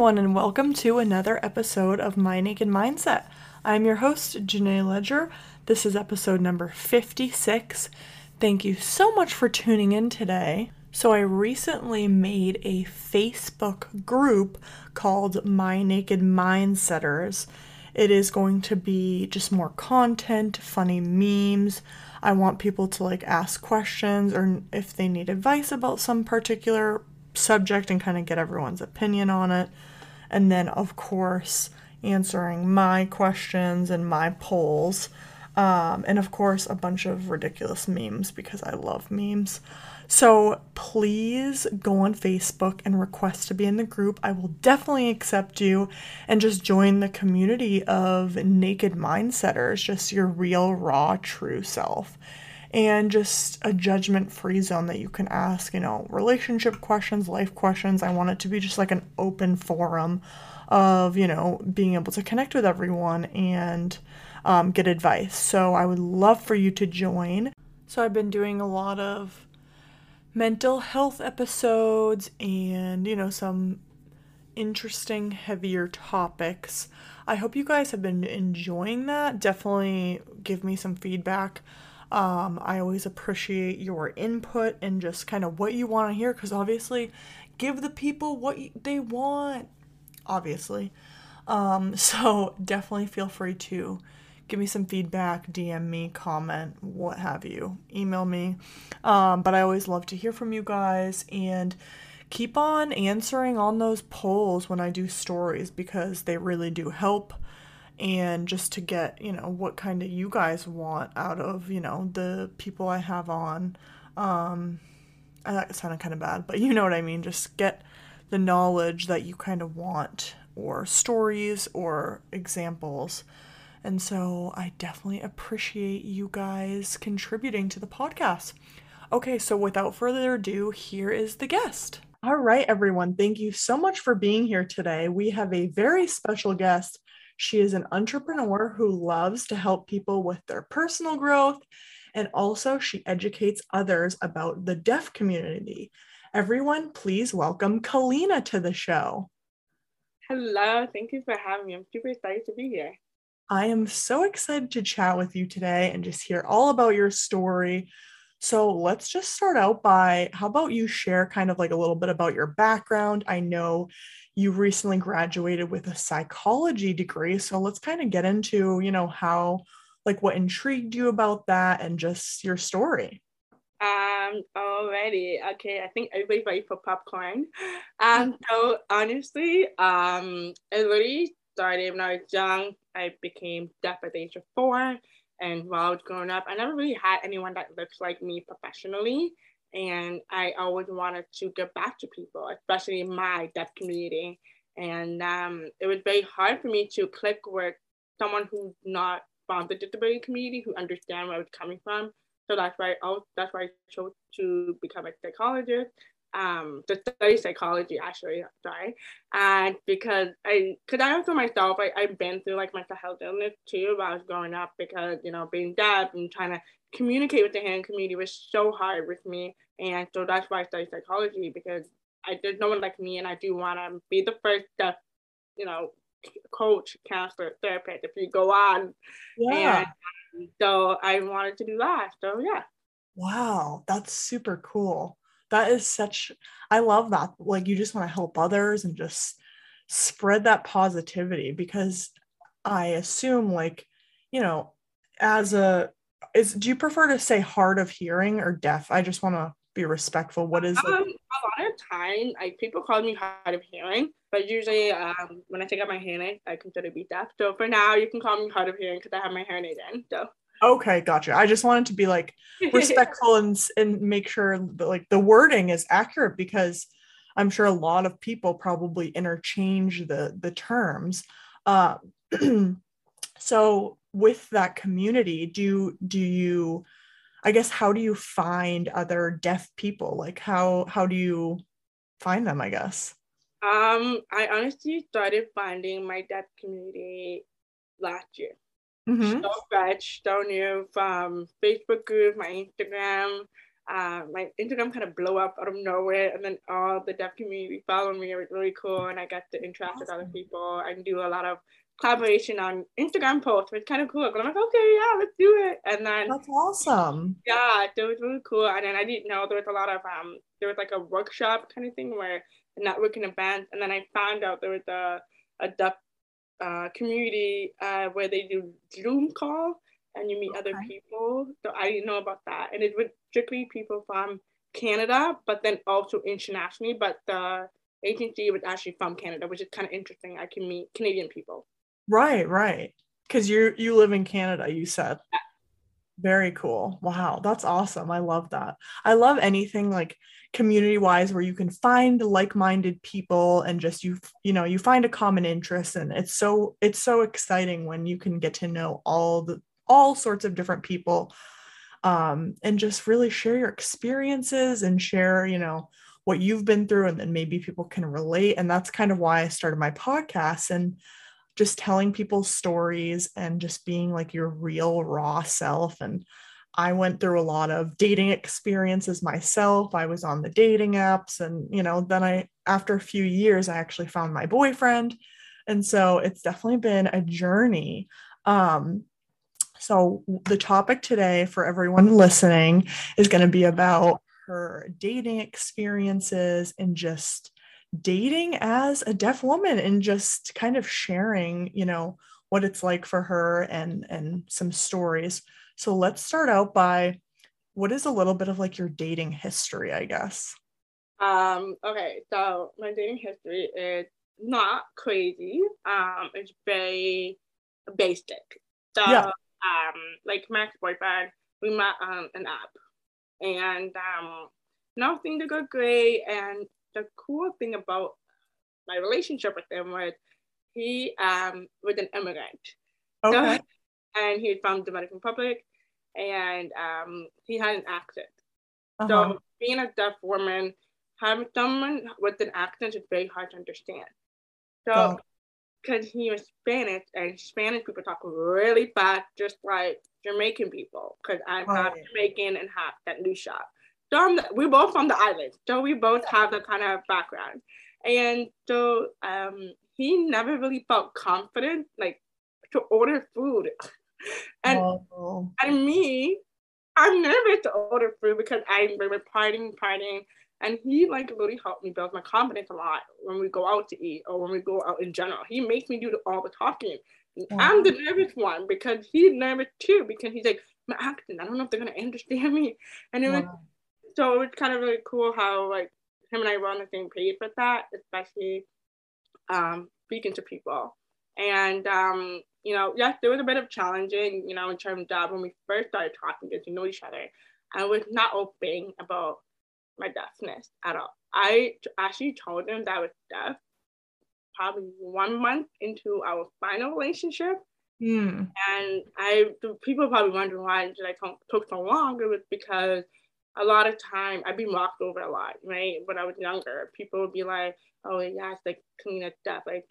Everyone, and welcome to another episode of My Naked Mindset. I'm your host, Jenay Leger. This is episode number 56. Thank you so much for tuning in today. So, I recently made a Facebook group called My Naked Mindsetters. It is going to be just more content, funny memes. I want people to like ask questions or if they need advice about some particular subject and kind of get everyone's opinion on it. And then, of course, answering my questions and my polls. Um, and of course, a bunch of ridiculous memes because I love memes. So please go on Facebook and request to be in the group. I will definitely accept you and just join the community of naked mindsetters, just your real, raw, true self and just a judgment free zone that you can ask, you know, relationship questions, life questions. I want it to be just like an open forum of, you know, being able to connect with everyone and um, get advice. So I would love for you to join. So I've been doing a lot of mental health episodes and, you know, some interesting, heavier topics. I hope you guys have been enjoying that. Definitely give me some feedback um, I always appreciate your input and just kind of what you want to hear because obviously, give the people what they want. Obviously. Um, so definitely feel free to give me some feedback, DM me, comment, what have you, email me. Um, but I always love to hear from you guys and keep on answering on those polls when I do stories because they really do help and just to get you know what kind of you guys want out of you know the people i have on. Um I that sounded kind of bad but you know what i mean just get the knowledge that you kind of want or stories or examples. And so i definitely appreciate you guys contributing to the podcast. Okay so without further ado here is the guest. All right everyone. Thank you so much for being here today. We have a very special guest she is an entrepreneur who loves to help people with their personal growth, and also she educates others about the deaf community. Everyone, please welcome Kellina to the show. Hello, thank you for having me. I'm super excited to be here. I am so excited to chat with you today and just hear all about your story. So let's just start out by how about you share kind of like a little bit about your background? I know you recently graduated with a psychology degree. So let's kind of get into, you know, how, like, what intrigued you about that and just your story. Um, already. Okay, I think everybody's ready for popcorn. Um, so honestly, um, it really started when I was young. I became deaf at the age of four. And while I was growing up, I never really had anyone that looked like me professionally and I always wanted to give back to people, especially my deaf community. And um, it was very hard for me to click with someone who's not from the disability community, who understand where I was coming from. So that's why I, that's why I chose to become a psychologist, um, to study psychology actually, sorry. And because I, because I also myself, I, I've been through like mental health illness too while I was growing up because, you know, being deaf and trying to communicate with the hand community was so hard with me. And so that's why I studied psychology because I there's no one like me and I do want to be the first deaf, you know, coach, counselor, therapist if you go on. Yeah. And so I wanted to do that. So yeah. Wow, that's super cool. That is such I love that. Like you just want to help others and just spread that positivity because I assume like, you know, as a is do you prefer to say hard of hearing or deaf? I just want to be respectful. What is um, a lot of time, like people call me hard of hearing, but usually um, when I take out my hearing aid I consider to be deaf. So for now, you can call me hard of hearing because I have my hearing aid in. So. Okay, gotcha. I just wanted to be like respectful and and make sure that like the wording is accurate because I'm sure a lot of people probably interchange the the terms. Uh, so with that community do do you i guess how do you find other deaf people like how how do you find them i guess um i honestly started finding my deaf community last year mm-hmm. so fresh so new from facebook group my instagram uh, my Instagram kind of blew up out of nowhere, and then all the deaf community followed me. It was really cool, and I got to interact awesome. with other people and do a lot of collaboration on Instagram posts. It's kind of cool. But I'm like, okay, yeah, let's do it. And then that's awesome. Yeah, it was really cool. And then I didn't know there was a lot of um, there was like a workshop kind of thing where a networking event, and then I found out there was a a deaf uh, community uh, where they do Zoom call and you meet okay. other people. So I didn't know about that, and it was strictly people from Canada, but then also internationally. But the agency was actually from Canada, which is kind of interesting. I can meet Canadian people. Right, right. Because you you live in Canada, you said. Very cool. Wow, that's awesome. I love that. I love anything like community wise where you can find like-minded people and just you you know, you find a common interest and it's so it's so exciting when you can get to know all the all sorts of different people um and just really share your experiences and share, you know, what you've been through and then maybe people can relate and that's kind of why I started my podcast and just telling people stories and just being like your real raw self. And I went through a lot of dating experiences myself. I was on the dating apps and you know then I after a few years I actually found my boyfriend. And so it's definitely been a journey. Um so the topic today for everyone listening is going to be about her dating experiences and just dating as a deaf woman and just kind of sharing, you know, what it's like for her and and some stories. So let's start out by what is a little bit of like your dating history, I guess. Um, okay, so my dating history is not crazy. Um, it's very basic. So yeah. um like my ex-boyfriend, we met on an app and um nothing to go great and the cool thing about my relationship with him was he um, was an immigrant. Okay. So, and he's from Dominican Republic and um, he had an accent. Uh-huh. So being a deaf woman, having someone with an accent is very hard to understand. So because he was Spanish and Spanish people talk really fast, just like Jamaican people, because I'm half Jamaican and half that new shop. So the, we're both from the island, so we both have that kind of background. And so um, he never really felt confident, like to order food. and oh. and me, I'm nervous to order food because I'm we partying, partying. And he like really helped me build my confidence a lot when we go out to eat or when we go out in general. He makes me do all the talking. I'm the nervous one because he's nervous too because he's like my accent. I don't know if they're gonna understand me. And it was so it was kind of really cool how like him and I were on the same page with that, especially um, speaking to people. And um, you know, yes, there was a bit of challenging, you know, in terms of when we first started talking, get to know each other. I was not open about my deafness at all. I actually told him that I was deaf probably one month into our final relationship. Mm. And I, people probably wondering why did I took so long. It was because a lot of time I'd be walked over a lot, right? When I was younger, people would be like, "Oh yeah, it's like clean up stuff, like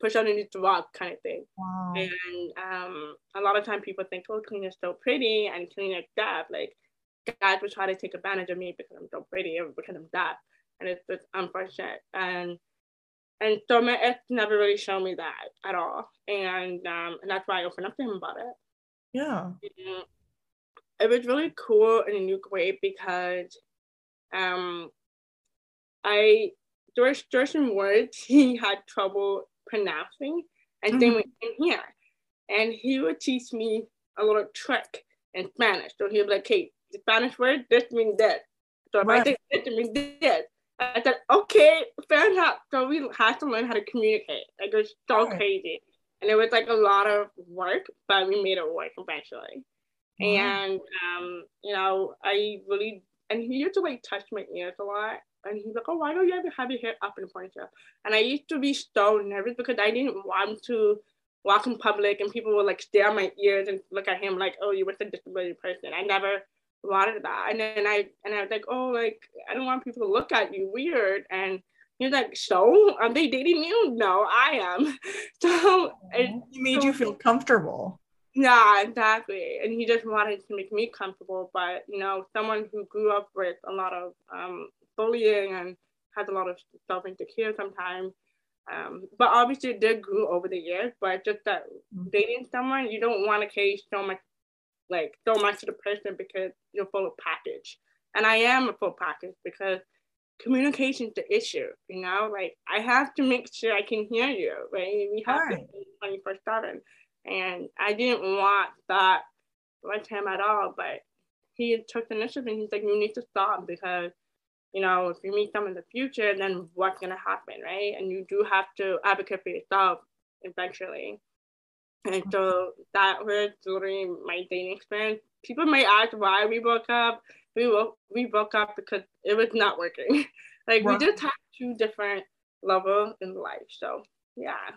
push underneath the rock kind of thing." Wow. And um, a lot of time people think, "Oh, clean is so pretty," and clean is. Like guys would try to take advantage of me because I'm so pretty or because I'm deaf, and it's just unfortunate. And and so my ex never really showed me that at all, and um, and that's why I opened up to him about it. Yeah it was really cool in a new way because um, I George certain words he had trouble pronouncing, and mm-hmm. then we in here, and he would teach me a little trick in Spanish. So he'd be like, "Hey, the Spanish word this means that." So if right. I think this means this, I said, "Okay, fair enough." So we had to learn how to communicate. Like it was so right. crazy, and it was like a lot of work, but we made it work eventually. And um, you know, I really and he used to like touch my ears a lot. And he's like, Oh, why don't you ever have your hair up in a ponytail? And I used to be so nervous because I didn't want to walk in public and people would like stare at my ears and look at him like, Oh, you're were a disability person. I never wanted that. And then I and I was like, Oh, like I don't want people to look at you weird. And he's like, So are they dating you? No, I am. So it, he made so, you feel comfortable Yeah, exactly. And he just wanted to make me comfortable. But, you know, someone who grew up with a lot of um, bullying and has a lot of self insecure sometimes. Um, but obviously, it did grow over the years. But just that mm-hmm. dating someone, you don't want to carry so much, like, so much to the person because you're full of package. And I am a full package because communication is the issue, you know? Like, I have to make sure I can hear you, right? We have right. to 24 7 and I didn't want that with him at all. But he took the initiative and he's like, you need to stop because, you know, if you meet them in the future, then what's going to happen, right? And you do have to advocate for yourself eventually. And so that was literally my dating experience. People may ask why we broke up. We broke, we broke up because it was not working. like we just had two different levels in life. So yeah.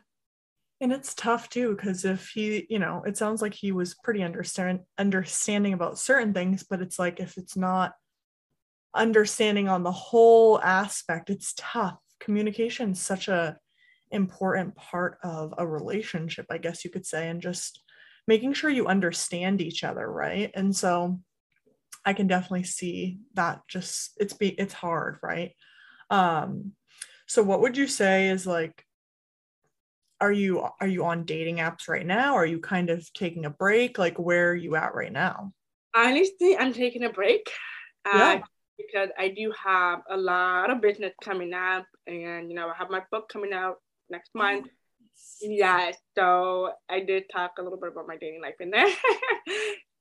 And it's tough too, because if he, you know, it sounds like he was pretty understand understanding about certain things, but it's like if it's not understanding on the whole aspect, it's tough. Communication is such a important part of a relationship, I guess you could say, and just making sure you understand each other, right? And so I can definitely see that just it's be it's hard, right? Um so what would you say is like are you are you on dating apps right now? Are you kind of taking a break? Like where are you at right now? Honestly i'm taking a break uh, yeah. because i do have a lot of business coming up and you know i have my book coming out next month. Yeah so i did talk a little bit about my dating life in there.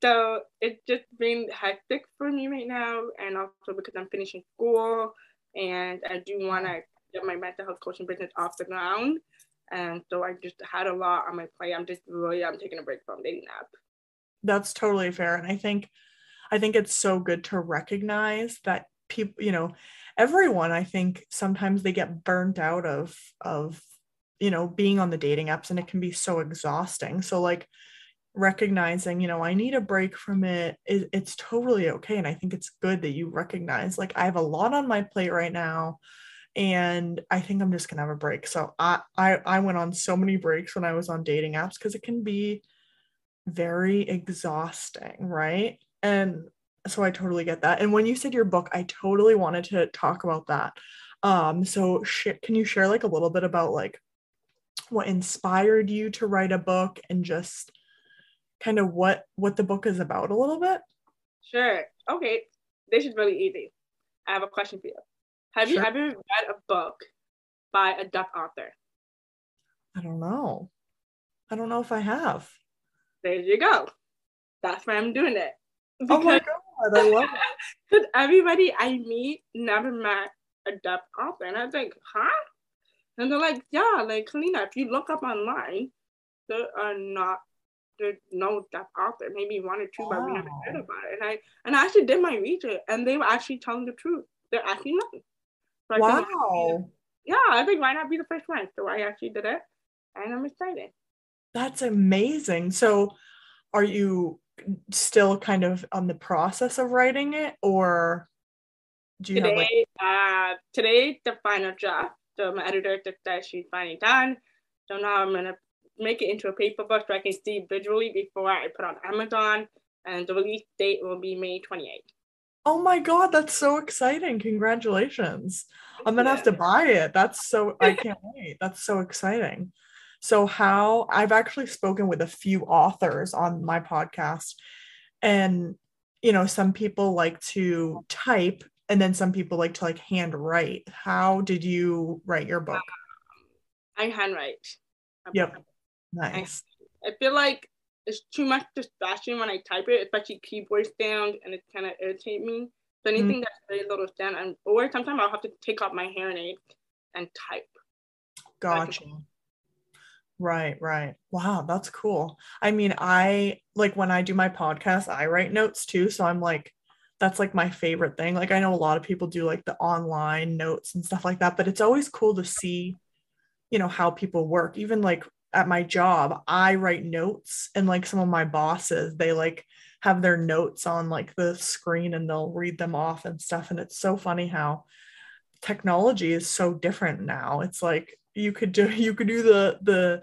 So it's just been hectic for me right now and also because i'm finishing school and i do want to get my mental health coaching business off the ground and so I just had a lot on my plate. I'm just really I'm taking a break from dating app. That's totally fair. And I think I think it's so good to recognize that people, you know, everyone I think sometimes they get burnt out of of you know being on the dating apps and it can be so exhausting. So like recognizing you know i need a break from it, it it's totally okay and i think it's good that you recognize like i have a lot on my plate right now and I think I'm just gonna have a break. So I I, I went on so many breaks when I was on dating apps because it can be very exhausting, right? And so I totally get that. And when you said your book, I totally wanted to talk about that. Um, so sh- can you share like a little bit about like what inspired you to write a book and just kind of what what the book is about a little bit? Sure. Okay. This is really easy. I have a question for you. Have sure. you ever read a book by a deaf author? I don't know. I don't know if I have. There you go. That's why I'm doing it. Because, oh my god, I love it. Because everybody I meet never met a deaf author. And I was like, huh? And they're like, yeah, like Kellina, if you look up online, there are not there's no deaf author, maybe one or two, wow. but we never heard about it. And I and I actually did my research and they were actually telling the truth. They're actually not. So wow. yeah, I think why not be the first one? So I actually did it and I'm excited. That's amazing. So are you still kind of on the process of writing it or do you today, have like uh today the final draft. So my editor took that she's finally done. So now I'm gonna make it into a paper book so I can see visually before I put on Amazon and the release date will be May 28th. Oh my god, that's so exciting. Congratulations. I'm going to have to buy it. That's so I can't wait. That's so exciting. So how I've actually spoken with a few authors on my podcast and you know, some people like to type and then some people like to like hand write. How did you write your book? I handwrite. Yep. Nice. I, I feel like it's too much distraction when I type it, especially keyboard sound, and it kind of irritate me. So anything mm-hmm. that's very little sound, and or sometimes I'll have to take off my hearing aid and type. Gotcha. Right, right. Wow, that's cool. I mean, I like when I do my podcast, I write notes too. So I'm like, that's like my favorite thing. Like I know a lot of people do like the online notes and stuff like that, but it's always cool to see, you know, how people work. Even like at my job, I write notes and like some of my bosses, they like have their notes on like the screen and they'll read them off and stuff. And it's so funny how technology is so different now. It's like you could do you could do the the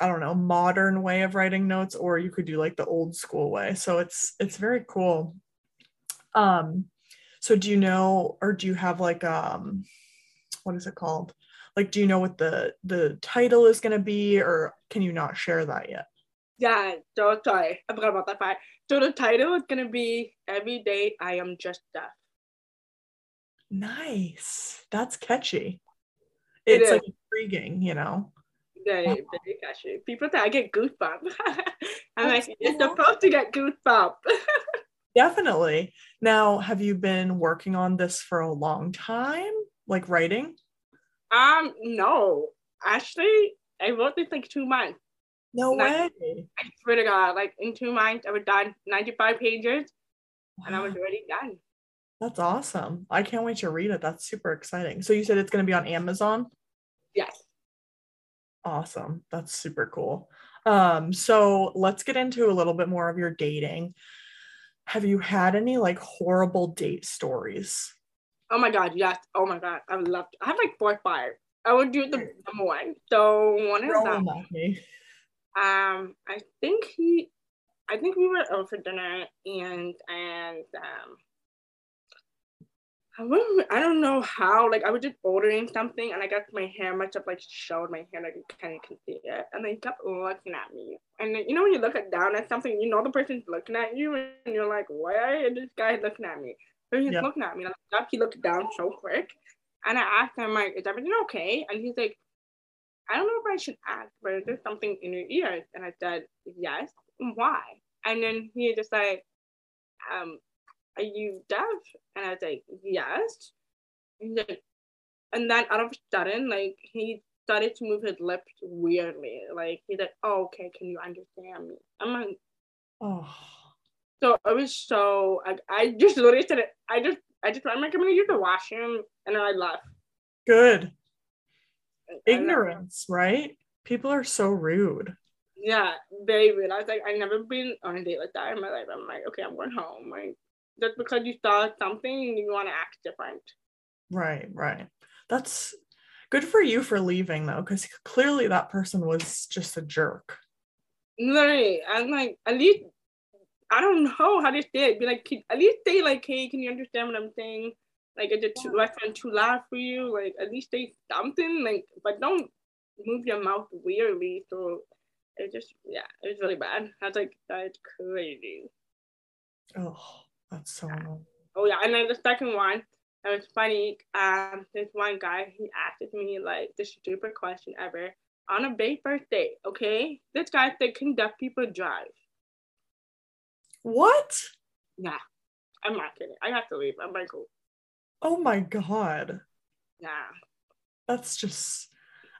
I don't know, modern way of writing notes or you could do like the old school way. So it's it's very cool. Um so do you know or do you have like um what is it called? Like do you know what the the title is going to be or can you not share that yet? Yeah, so sorry, I forgot about that part. So the title is gonna be Every Day I Am Just Deaf. Nice. That's catchy. It It's like is. intriguing, you know. Very, very catchy. People say I get goosebumps. I'm That's like, you're cool. supposed to get goosebumps. Definitely. Now, have you been working on this for a long time? Like writing? Um, no. Actually, I wrote this like two months. No way. I swear to God, like in two months, I was done 95 pages and I was already done. That's awesome. I can't wait to read it. That's super exciting. So you said it's going to be on Amazon? Yes. Awesome. That's super cool. Um, so let's get into a little bit more of your dating. Have you had any like horrible date stories? Oh my God, yes. Oh my God, I would love to. I have like four or five. I would do the number one. So one Throw of them, them me. um, I think he, I think we were over for dinner and and um, I don't, I don't know how. Like I was just ordering something and I got my hair must have like showed my hair like you kind of can see it, and they kept looking at me. And then, you know when you look at down at something, you know the person's looking at you, and you're like, why is this guy looking at me? He's Yeah. looking at me. And I looked up, he looked down so quick, and I asked him like, is everything okay? And he's like, I don't know if I should ask, but is there something in your ears? And I said, yes. Why? And then he just like, um, are you deaf? And I was like, yes. And he's like, and then out of a sudden, like he started to move his lips weirdly. Like he's like, oh, okay, can you understand me? I'm like, Oh, so it was so like I just literally said it. I just I just I'm like I'm gonna use the washroom and then I left. good. Ignorance, right? People are so rude. Yeah, very weird. I was like, I've never been on a date like that in my life. I'm like, okay, I'm going home. Like just because you saw something and you want to act different. Right, right. That's good for you for leaving though, because clearly that person was just a jerk. Literally, I'm like, at least I don't know how to say it. Be like, can- at least say like, hey, can you understand what I'm saying? Like, is it too restaurant too loud for you? Like, at least say something. Like, but don't move your mouth weirdly. So it just, yeah, it was really bad. I was like, that's crazy. Oh, that's so annoying. Oh yeah, and then the second one, that was funny. Um, this one guy he asked me like the stupid question ever on a first date. Okay, this guy said, "Can deaf people drive?" What? Yeah, I'm not kidding. I have to leave. I'm like, oh, Oh my god. yeah, That's just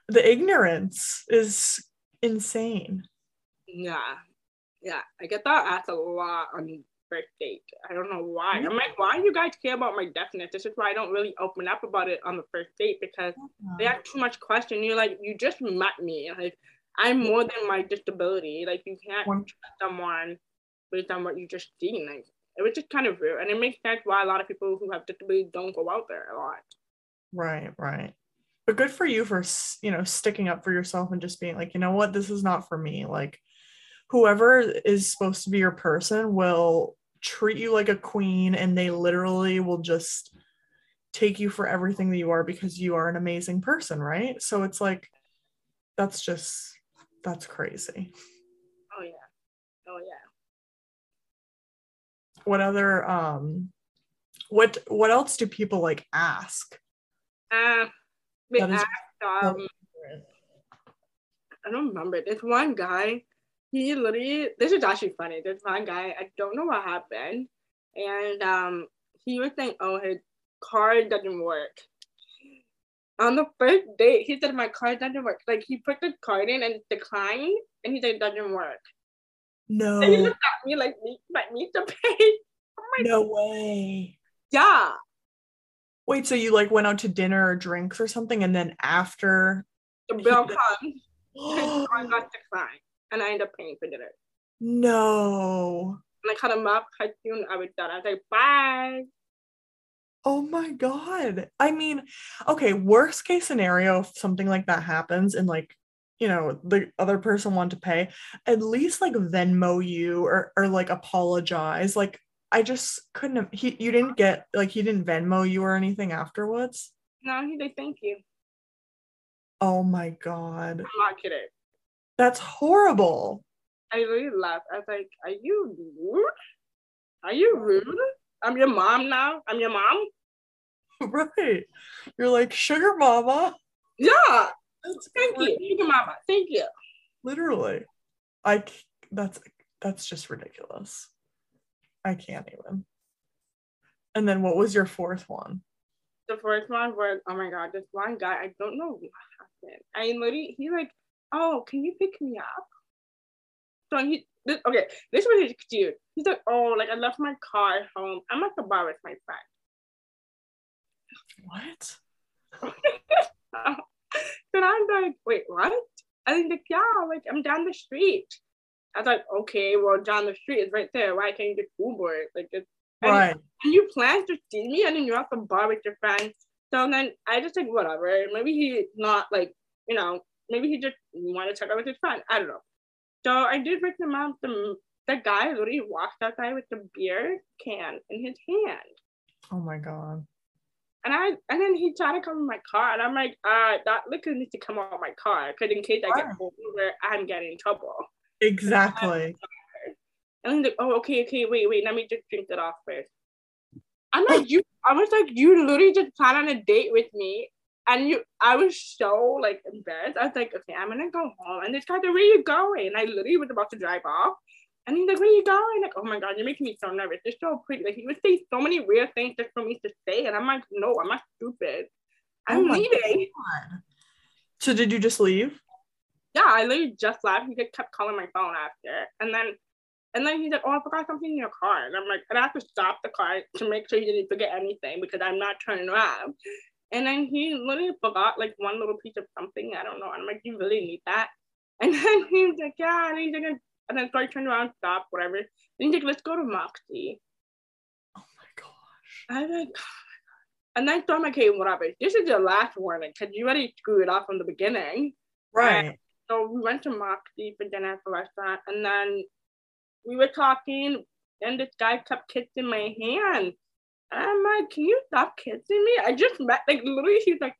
the ignorance is insane. yeah, yeah. I get that asked a lot on first date. I don't know why. I'm like, why do you guys care about my deafness? This is why I don't really open up about it on the first date because they have too much question. You're like, you just met me. Like, I'm more than my disability. Like, you can't One- trust someone based on what you just seen. Like, it was just kind of weird, and it makes sense why a lot of people who have disabilities don't go out there a lot. Right, right. But good for you for, you know, sticking up for yourself and just being like, you know what, this is not for me. Like, whoever is supposed to be your person will treat you like a queen and they literally will just take you for everything that you are because you are an amazing person, right? So it's like, that's just, that's crazy. Oh yeah, oh yeah. What other, um, what, what else do people like ask? Uh, asked, um, I don't remember. This one guy, he literally, this is actually funny. This one guy, I don't know what happened. And um, he was saying, oh, his card doesn't work. On the first date, he said, my card doesn't work. Like, he put the card in and declined, and he said, it doesn't work. No, And he looked at me like, me, like, me to pay. no way. Yeah. Wait, so you like went out to dinner or drinks or something, and then after? The bill comes, card got declined, and I ended up paying for dinner. no. And I cut him up, cut you, and I was done. I was like, bye. Oh my God. I mean, okay, worst case scenario, if something like that happens and like you know the other person want to pay at least like venmo you or or like apologize like i just couldn't have he you didn't get like he didn't venmo you or anything afterwards No, he did thank you. oh my god I'm not kidding. that's horrible I really laughed. I was like, Are you rude? Are you rude? I'm your mom now. I'm your mom. right you're like sugar mama Yeah. Thank you. Sugar mama. Thank you. literally I that's that's just ridiculous i can't even and then what was your fourth one The fourth one was, oh my god, this one guy, I don't know what happened. I mean, literally, he like, oh, can you pick me up? So he, this, okay, this was his cute. He's like, oh, like I left my car at home. I'm at the bar with my friend. what oh, then I'm like, wait, what? And he's like, yeah, like I'm down the street. I was like, okay, well, down the street is right there. Why can't you just Uber it? Like, it's, right and you plan to see me, and then you're at the bar with your friends. So then I just like, whatever. Maybe he's not like, you know, maybe he just want to check out with his friend. I don't know. So I did pick him up. The, the guy literally walked outside with the beer can in his hand. oh my god And I and then he tried to come in my car, and I'm like, uh, that liquor needs to come out of my car, because in case I get pulled over, I'm getting in trouble. exactly And he's like, oh, okay, okay, wait, wait, let me just drink it off first. I'm like, you, I was like, you literally just plan on a date with me. And you, I was so like embarrassed. I was like, okay, I'm gonna go home. And this guy's like, where you going? And I literally was about to drive off. And he's like, where you going? Like, oh my God, you're making me so nervous. You're so pretty. Like, he would say so many weird things just for me to say. And I'm like, no, I'm not stupid. Oh I'm my leaving. God. So did you just leave? yeah, I literally just left. He just kept calling my phone after. And then and then he's like, Oh, I forgot something in your car. And I'm like, and I have to stop the car to make sure he didn't forget anything because I'm not turning around. And then he literally forgot like one little piece of something. I don't know. I'm like, you really need that? And then he's like, yeah. And he's like, and then so I turned around, stop, whatever. And he's like, let's go to Moxie. Oh my gosh. I was like, and then so I'm like, hey, whatever. This is your last warning because you already screwed it up from the beginning. Right. So we went to Moxie for dinner at the restaurant, and then we were talking, and this guy kept kissing my hand. And I'm like, can you stop kissing me? I just met, like, literally, she's like,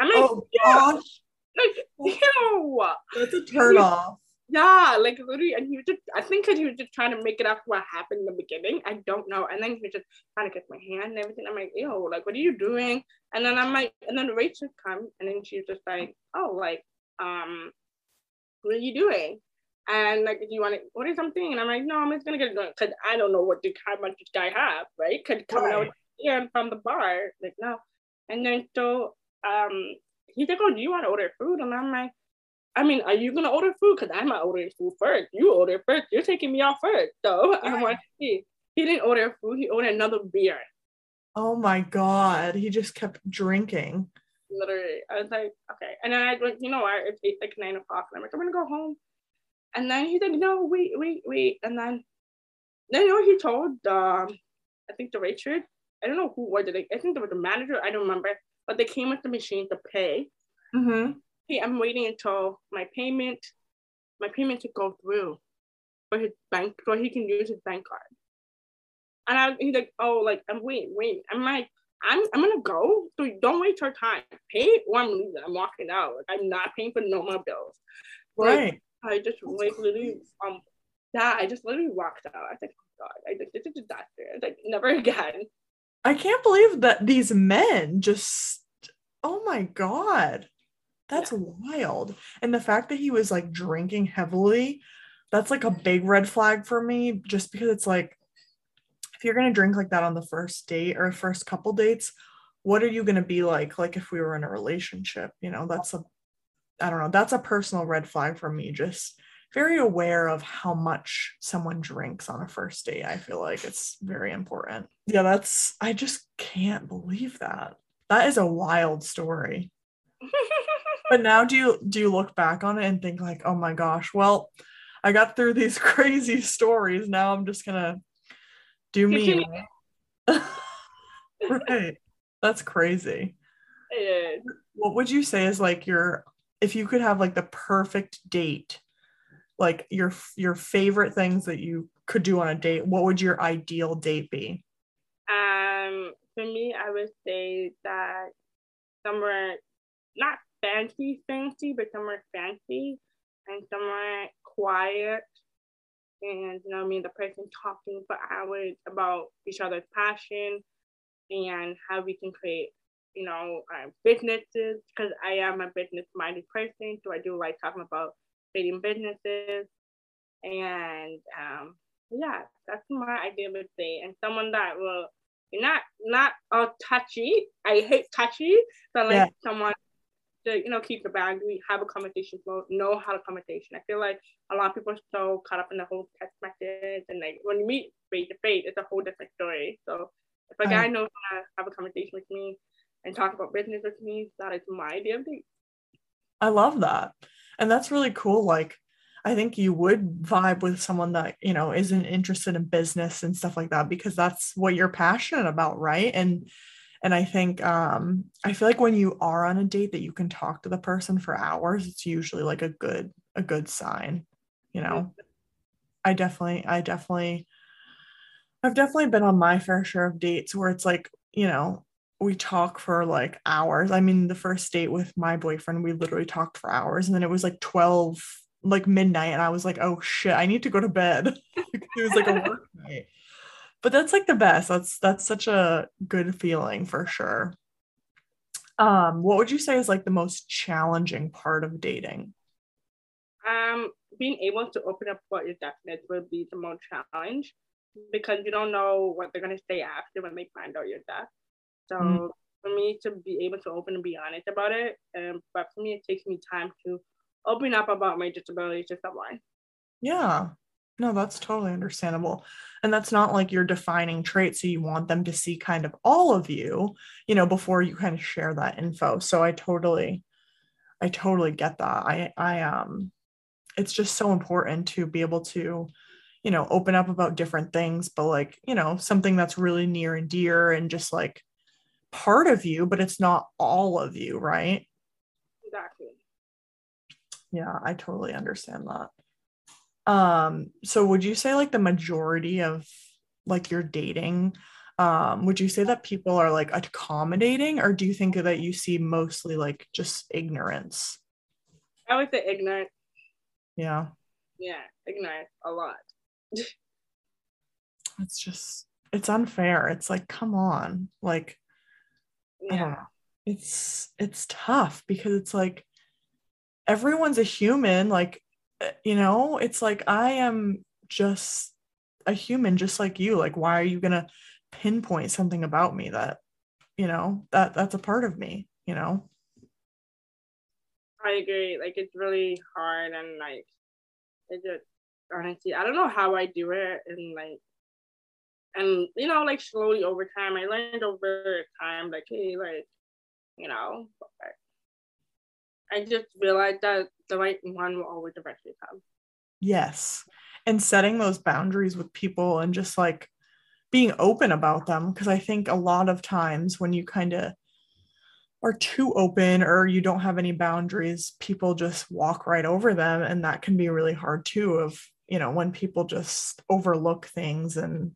I'm like, Oh gosh. like, ew. That's a turn off. Yeah, like literally, and he was just, I think because he was just trying to make it up what happened in the beginning. I don't know. And then he was just trying to kiss my hand and everything. I'm like, ew, like, what are you doing? And then I'm like, and then Rachel come, and then she's just like, oh, like, um, what are you doing? And like, do you want to order something? And I'm like, no, I'm just gonna get it done because I don't know what the how much this guy have, right? Because coming Right. out here from the bar, like, no. And then so, um, he's like, oh, do you want to order food? And I'm like. I mean, are you gonna order food? Cause I'm not ordering food first. You order first. You're taking me out first. So I want to see. He didn't order food. He ordered another beer. Oh my god. He just kept drinking. Literally, I was like, okay. And then I like, you know what? It's eight, like nine o'clock. And I'm like, I'm gonna go home. And then he's like, no, wait, wait, wait. And then, then you know what he told um, I think the Richard. I don't know who was it. Like, I think it was the manager. I don't remember. But they came with the machine to pay. Mm-hmm. Hey, I'm waiting until my payment, my payment to go through for his bank, so he can use his bank card. And I, he's like, oh, like, I'm wait, wait. I'm like, I'm, I'm gonna go, so don't waste your time. Pay or I'm leaving. I'm walking out. Like, I'm not paying for no more bills. Like, Right. I just like literally, um, that I just literally walked out. I was like, oh God, I like this is a disaster. I was like, never again. I can't believe that these men just oh my god. That's wild. And the fact that he was like drinking heavily, that's like a big red flag for me just because it's like if you're going to drink like that on the first date or first couple dates, what are you going to be like like if we were in a relationship, you know? That's a I don't know, that's a personal red flag for me just very aware of how much someone drinks on a first date. I feel like it's very important. Yeah, that's, I just can't believe that. That is a wild story. But now do you do you look back on it and think like, "Oh my gosh, well, I got through these crazy stories. Now I'm just to do me." right. That's crazy. It is. What would you say is like your if you could have like the perfect date, like your your favorite things that you could do on a date, what would your ideal date be? Um, for me, I would say that somewhere not fancy, fancy, but somewhere fancy and somewhere quiet. And you know, me and the person talking for hours about each other's passion and how we can create, you know, uh, businesses. Because I am a business-minded person, so I do like talking about creating businesses. And um, yeah, that's my idea of day. And someone that will not not all touchy. I hate touchy, but like yeah. someone to you know keep the boundary, have a conversation flow, know how to conversation. I feel like a lot of people are so caught up in the whole text message, and like when you meet face to face, it's a whole different story. So if a guy knows how to have a conversation with me and talk about business with me, that is my idea of date. I love that, and that's really cool. Like I think you would vibe with someone that, you know, isn't interested in business and stuff like that because that's what you're passionate about, right? And and I think um I feel like when you are on a date that you can talk to the person for hours, it's usually like a good a good sign, you know. I definitely I definitely I've definitely been on my fair share of dates where it's like, you know, we talk for like hours. I mean, the first date with my boyfriend, we literally talked for hours and then it was like 12 like midnight and I was like, oh shit, I need to go to bed. it was like a work night. But that's like the best. That's that's such a good feeling for sure. Um, what would you say is like the most challenging part of dating? Um, being able to open up what your definite will be the most challenge because you don't know what they're gonna say after when they find out you're deaf. So mm. for me to be able to open and be honest about it, um, but for me it takes me time to open up about my disability to someone. Yeah. No, that's totally understandable. And that's not like your defining trait. So you want them to see kind of all of you, you know, before you kind of share that info. So I totally, I totally get that. I, I, um, it's just so important to be able to, you know, open up about different things, but like, you know, something that's really near and dear and just like part of you, but it's not all of you, right? Exactly yeah i totally understand that um so would you say like the majority of like your dating um would you say that people are like accommodating or do you think that you see mostly like just ignorance? I would say ignorant. Yeah. Yeah ignorant a lot. It's just it's unfair. It's like come on. Like yeah. i don't know. It's it's tough because it's like everyone's a human. Like Uh, you know it's like i am just a human just like you like why are you going to pinpoint something about me that you know that that's a part of me you know? I agree like it's really hard and like it just honestly i don't know how i do it and like and you know like slowly over time i learned over time like hey like you know I just realized that the right one will always eventually come. Yes. And setting those boundaries with people and just like being open about them. Because I think a lot of times when you kind of are too open or you don't have any boundaries, people just walk right over them. And that can be really hard too, of, you know, when people just overlook things and,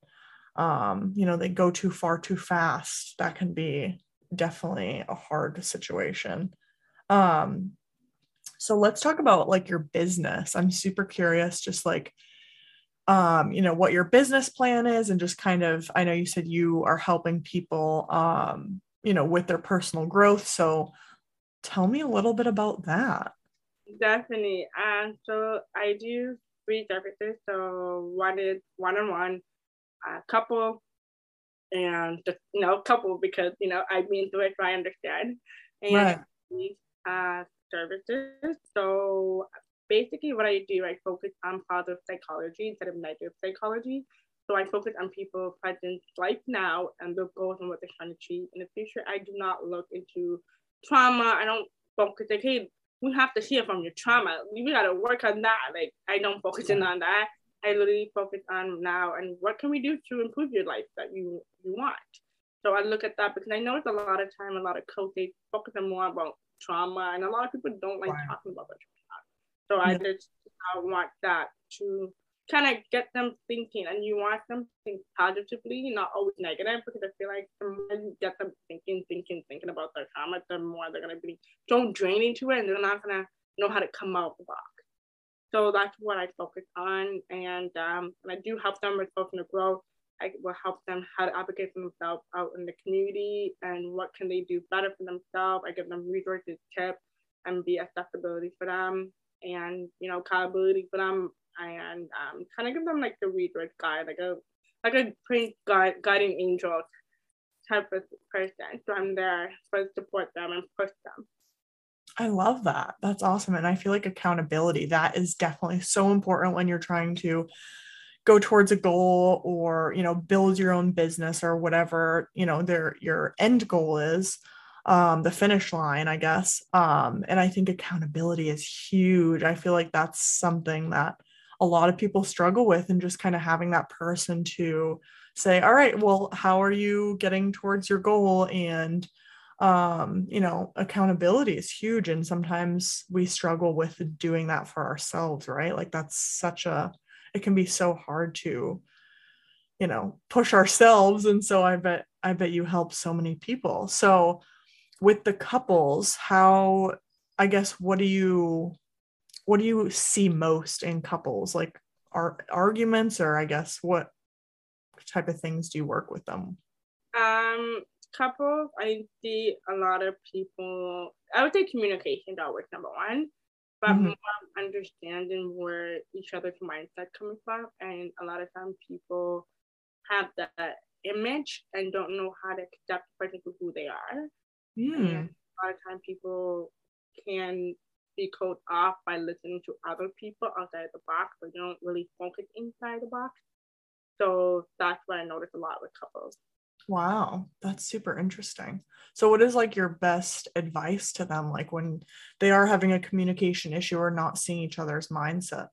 um, you know, they go too far too fast, that can be definitely a hard situation. Um, so let's talk about like your business. I'm super curious, just like, um, you know, what your business plan is, and just kind of, I know you said you are helping people, um, you know, with their personal growth. So tell me a little bit about that. Definitely. And so I do three services. So one is one-on-one, uh, couple, and just you know, a couple because you know I've been through it, so I understand. And right uh, services. So basically, what I do, I focus on positive psychology instead of negative psychology. So I focus on people present life now and the goals and what they're trying to achieve in the future. I do not look into trauma. I don't focus like, hey, we have to heal from your trauma. We gotta work on that. Like I don't focus in on that. I literally focus on now and what can we do to improve your life that you you want. So I look at that because I know it's a lot of time, a lot of coaches focus on more about trauma, and a lot of people don't like talking about their trauma. So I Yeah. just I want that to kind of get them thinking, and you want them to think positively, not always negative, because I feel like the more you get them thinking, thinking, thinking about their trauma, the more they're gonna be so drained into it, and they're not gonna know how to come out the box. So that's what I focus on, and um, and I do help them with personal growth. I will help them how to advocate for themselves out in the community and what can they do better for themselves. I give them resources, tips, and be accessibility for them, and you know accountability for them, and um, kind of give them like the resource guide, like a like a prince guide, guiding angel type of person. So I'm there for support them and push them. I love that. That's awesome. And I feel like accountability, that is definitely so important when you're trying to go towards a goal or, you know, build your own business or whatever, you know, their your end goal is, um, the finish line, I guess. Um, and I think accountability is huge. I feel like that's something that a lot of people struggle with and just kind of having that person to say, all right, well, how are you getting towards your goal? And um you know accountability is huge and sometimes we struggle with doing that for ourselves right like that's such a it can be so hard to you know push ourselves. And so i bet i bet you help so many people. So with the couples how i guess what do you what do you see most in couples? Like are arguments or i guess what type of things do you work with them? Um, couples, I see a lot of people. I would say communication is always number one, but Mhm. more understanding where each other's mindset coming from, and a lot of times people have that image and don't know how to accept the person for who they are. And a lot of times people can be caught off by listening to other people outside the box, but they don't really focus inside the box. So that's what I notice a lot with couples. Wow, that's super interesting. So, what is like your best advice to them, like when they are having a communication issue or not seeing each other's mindset?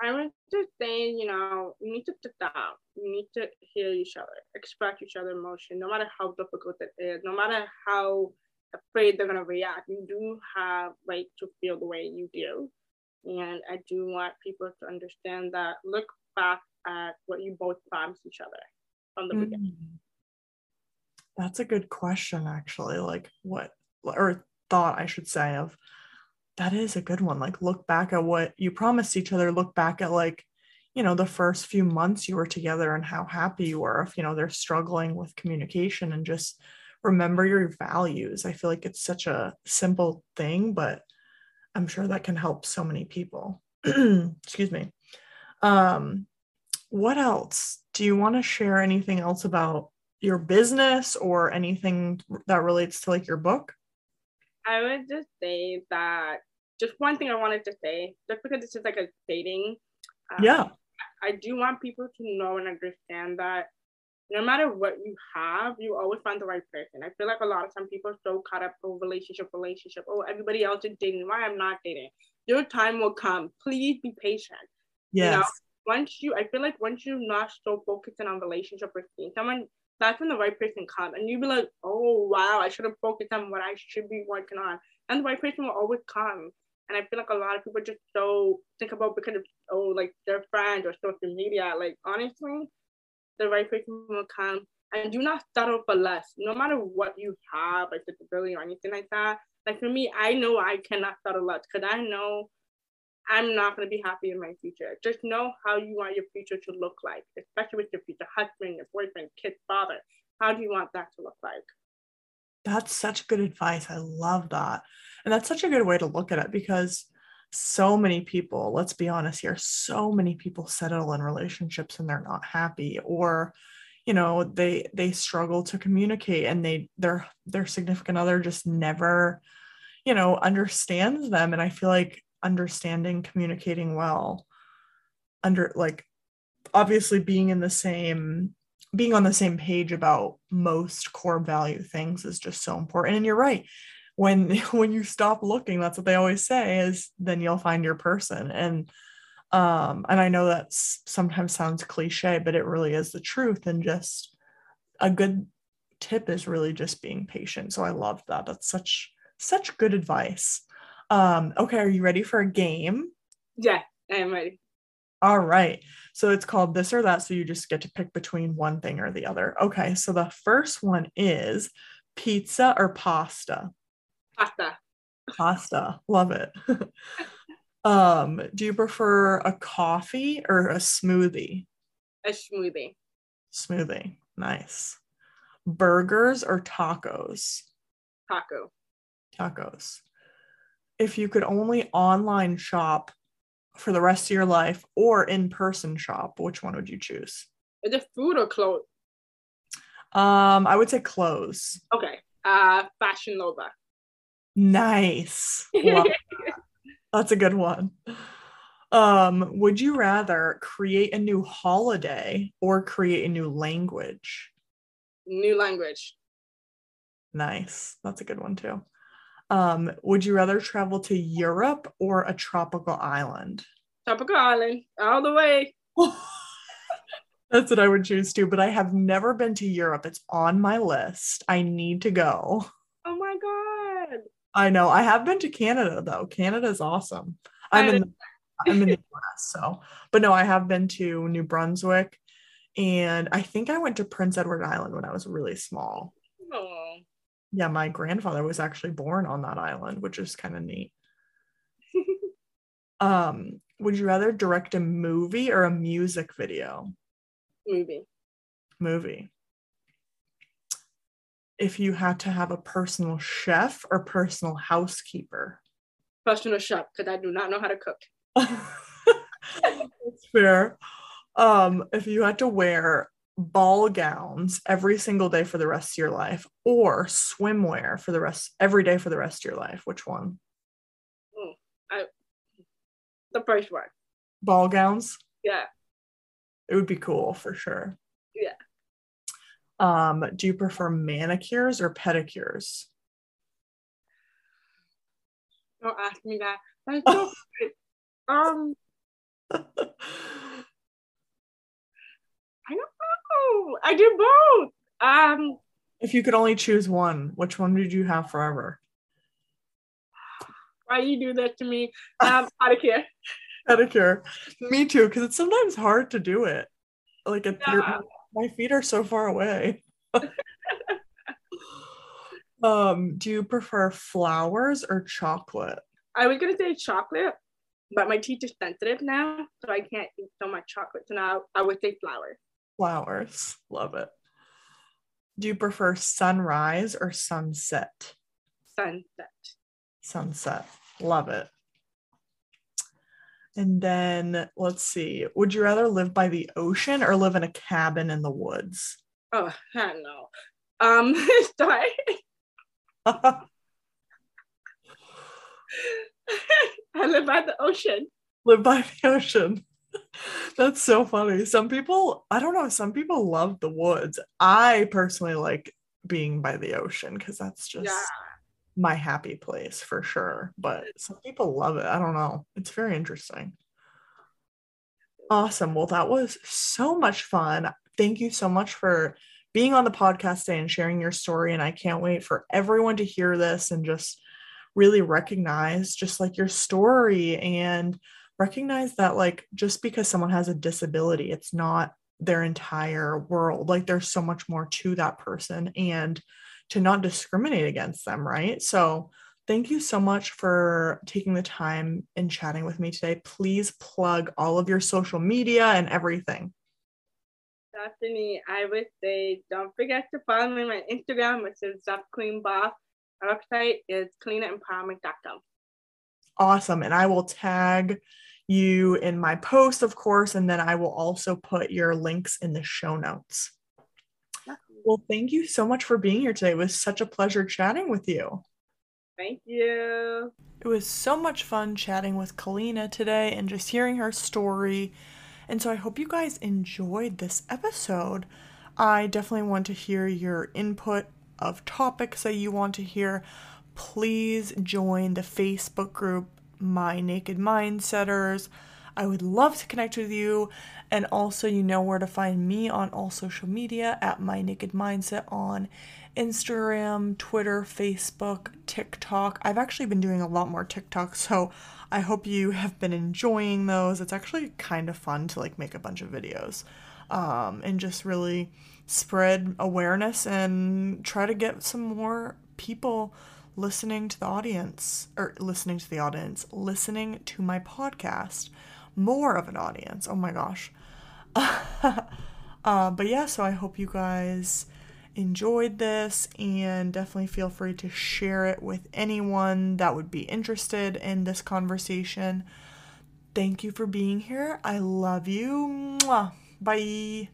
I would just say, you know, you need to sit down. You need to hear each other, express each other emotion, no matter how difficult it is, no matter how afraid they're gonna react. You do have right to feel the way you do. And I do want people to understand that look back at what you both promised each other from the beginning. Mm. That's a good question, actually. Like, what, or thought I should say, of that is a good one. Like, look back at what you promised each other, look back at, like, you know, the first few months you were together and how happy you were. If, you know, they're struggling with communication and just remember your values. I feel like it's such a simple thing, but I'm sure that can help so many people. Excuse me. Um, what else? Do you want to share anything else about your business or anything that relates to like your book? I would just say that just one thing I wanted to say, just because this is like a dating. um, Yeah. I do want people to know and understand that no matter what you have, you always find the right person. I feel like a lot of time people are so caught up in relationship, relationship. Oh, everybody else is dating. Why I'm not dating? Your time will come. Please be patient. Yes. know, Once you, I feel like once you're not so focusing on relationship or seeing someone, that's when the right person comes, and you'd be like, oh wow, I should have focused on what I should be working on, and the right person will always come. And I feel like a lot of people just so think about because of oh like their friends or social media. Like honestly, the right person will come. And do not settle for less. No matter what you have, like disability or anything like that. Like for me, I know I cannot settle less because I know I'm not gonna be happy in my future. Just know how you want your future to look like, especially with your future husband, your boyfriend, kid, father. How do you want that to look like? That's such good advice. I love that. And that's such a good way to look at it because so many people, let's be honest here, so many people settle in relationships and they're not happy or you know, they they struggle to communicate and they their their significant other just never you know, understands them and I feel like understanding communicating well under like obviously being in the same being on the same page about most core value things is just so important. And you're right. When when you stop looking that's what they always say is then you'll find your person. And um and i know that sometimes sounds cliche but it really is the truth. And just a good tip is really just being patient. So i love that. That's such Such good advice. Um, okay, are you ready for a game? Yeah, I am ready. All right. So it's called this or that. So you just get to pick between one thing or the other. Okay. So the first one is pizza or pasta? Pasta. Pasta. Love it. um, do you prefer a coffee or a smoothie? A smoothie. Smoothie. Nice. Burgers or tacos? Taco. Tacos. If you could only online shop for the rest of your life or in person shop, which one would you choose? Is it food or clothes? Um, I would say clothes. Okay. Uh, Fashion Nova. Nice. That. That's a good one. Um, would you rather create a new holiday or create a new language? New language. Nice. That's a good one too. Um, would you rather travel to Europe or a tropical island? Tropical island, all the way. That's what I would choose too, but I have never been to Europe. It's on my list. I need to go. Oh my god. I know. I have been to Canada though. Canada is awesome. I'm in the, I'm in the US, so but no, I have been to New Brunswick and I think I went to Prince Edward Island when I was really small. Oh. Yeah, my grandfather was actually born on that island, which is kind of neat. um, would you rather direct a movie or a music video? Movie. Movie. If you had to have a personal chef or personal housekeeper? Personal chef, because I do not know how to cook. That's fair. Um, if you had to wear ball gowns every single day for the rest of your life or swimwear for the rest every day for the rest of your life? Which one? Mm, I, the first one. Ball gowns? Yeah. It would be cool for sure. Yeah. Um do you prefer manicures or pedicures? Don't ask me that. That's so um I don't I do both. Um, if you could only choose one, which one would you have forever? Why you do that to me? Um, pedicure. pedicure. Me too, because it's sometimes hard to do it. Like it, yeah. my feet are so far away. um, do you prefer flowers or chocolate? I was gonna say chocolate, but my teeth are sensitive now, so I can't eat so much chocolate. So now I would say flowers. Flowers. Love it. Do you prefer sunrise or sunset? Sunset. Sunset. Love it. And then let's see. Would you rather live by the ocean or live in a cabin in the woods? Oh, I don't know. Um, sorry. I live by the ocean. Live by the ocean. That's so funny. Some people, I don't know, some people love the woods. I personally like being by the ocean because that's just yeah. my happy place for sure. But some people love it. I don't know. It's very interesting. Awesome. Well, that was so much fun. Thank you so much for being on the podcast today and sharing your story. And I can't wait for everyone to hear this and just really recognize just like your story and recognize that like just because someone has a disability it's not their entire world like there's so much more to that person and to not discriminate against them right so thank you so much for taking the time and chatting with me today please plug all of your social media and everything Definitely, I would say don't forget to follow me on my Instagram, which is Queen Boss. Our website is cleanempowerment.com. Awesome. And I will tag you in my post, of course, and then I will also put your links in the show notes. Well, thank you so much for being here today. It was such a pleasure chatting with you. Thank you. It was so much fun chatting with Kellina today and just hearing her story. And so I hope you guys enjoyed this episode. I definitely want to hear your input of topics that you want to hear. Please join the Facebook group my Naked Mind Setters. I would love to connect with you. And also, you know where to find me on all social media at My Naked Mindset on Instagram, Twitter, Facebook, TikTok. I've actually been doing a lot more TikTok, so I hope you have been enjoying those. It's actually kind of fun to like make a bunch of videos um, and just really spread awareness and try to get some more people listening to the audience or listening to the audience, listening to my podcast, more of an audience. Oh my gosh. uh, but yeah, so I hope you guys enjoyed this and definitely feel free to share it with anyone that would be interested in this conversation. Thank you for being here. I love you. Mwah. Bye.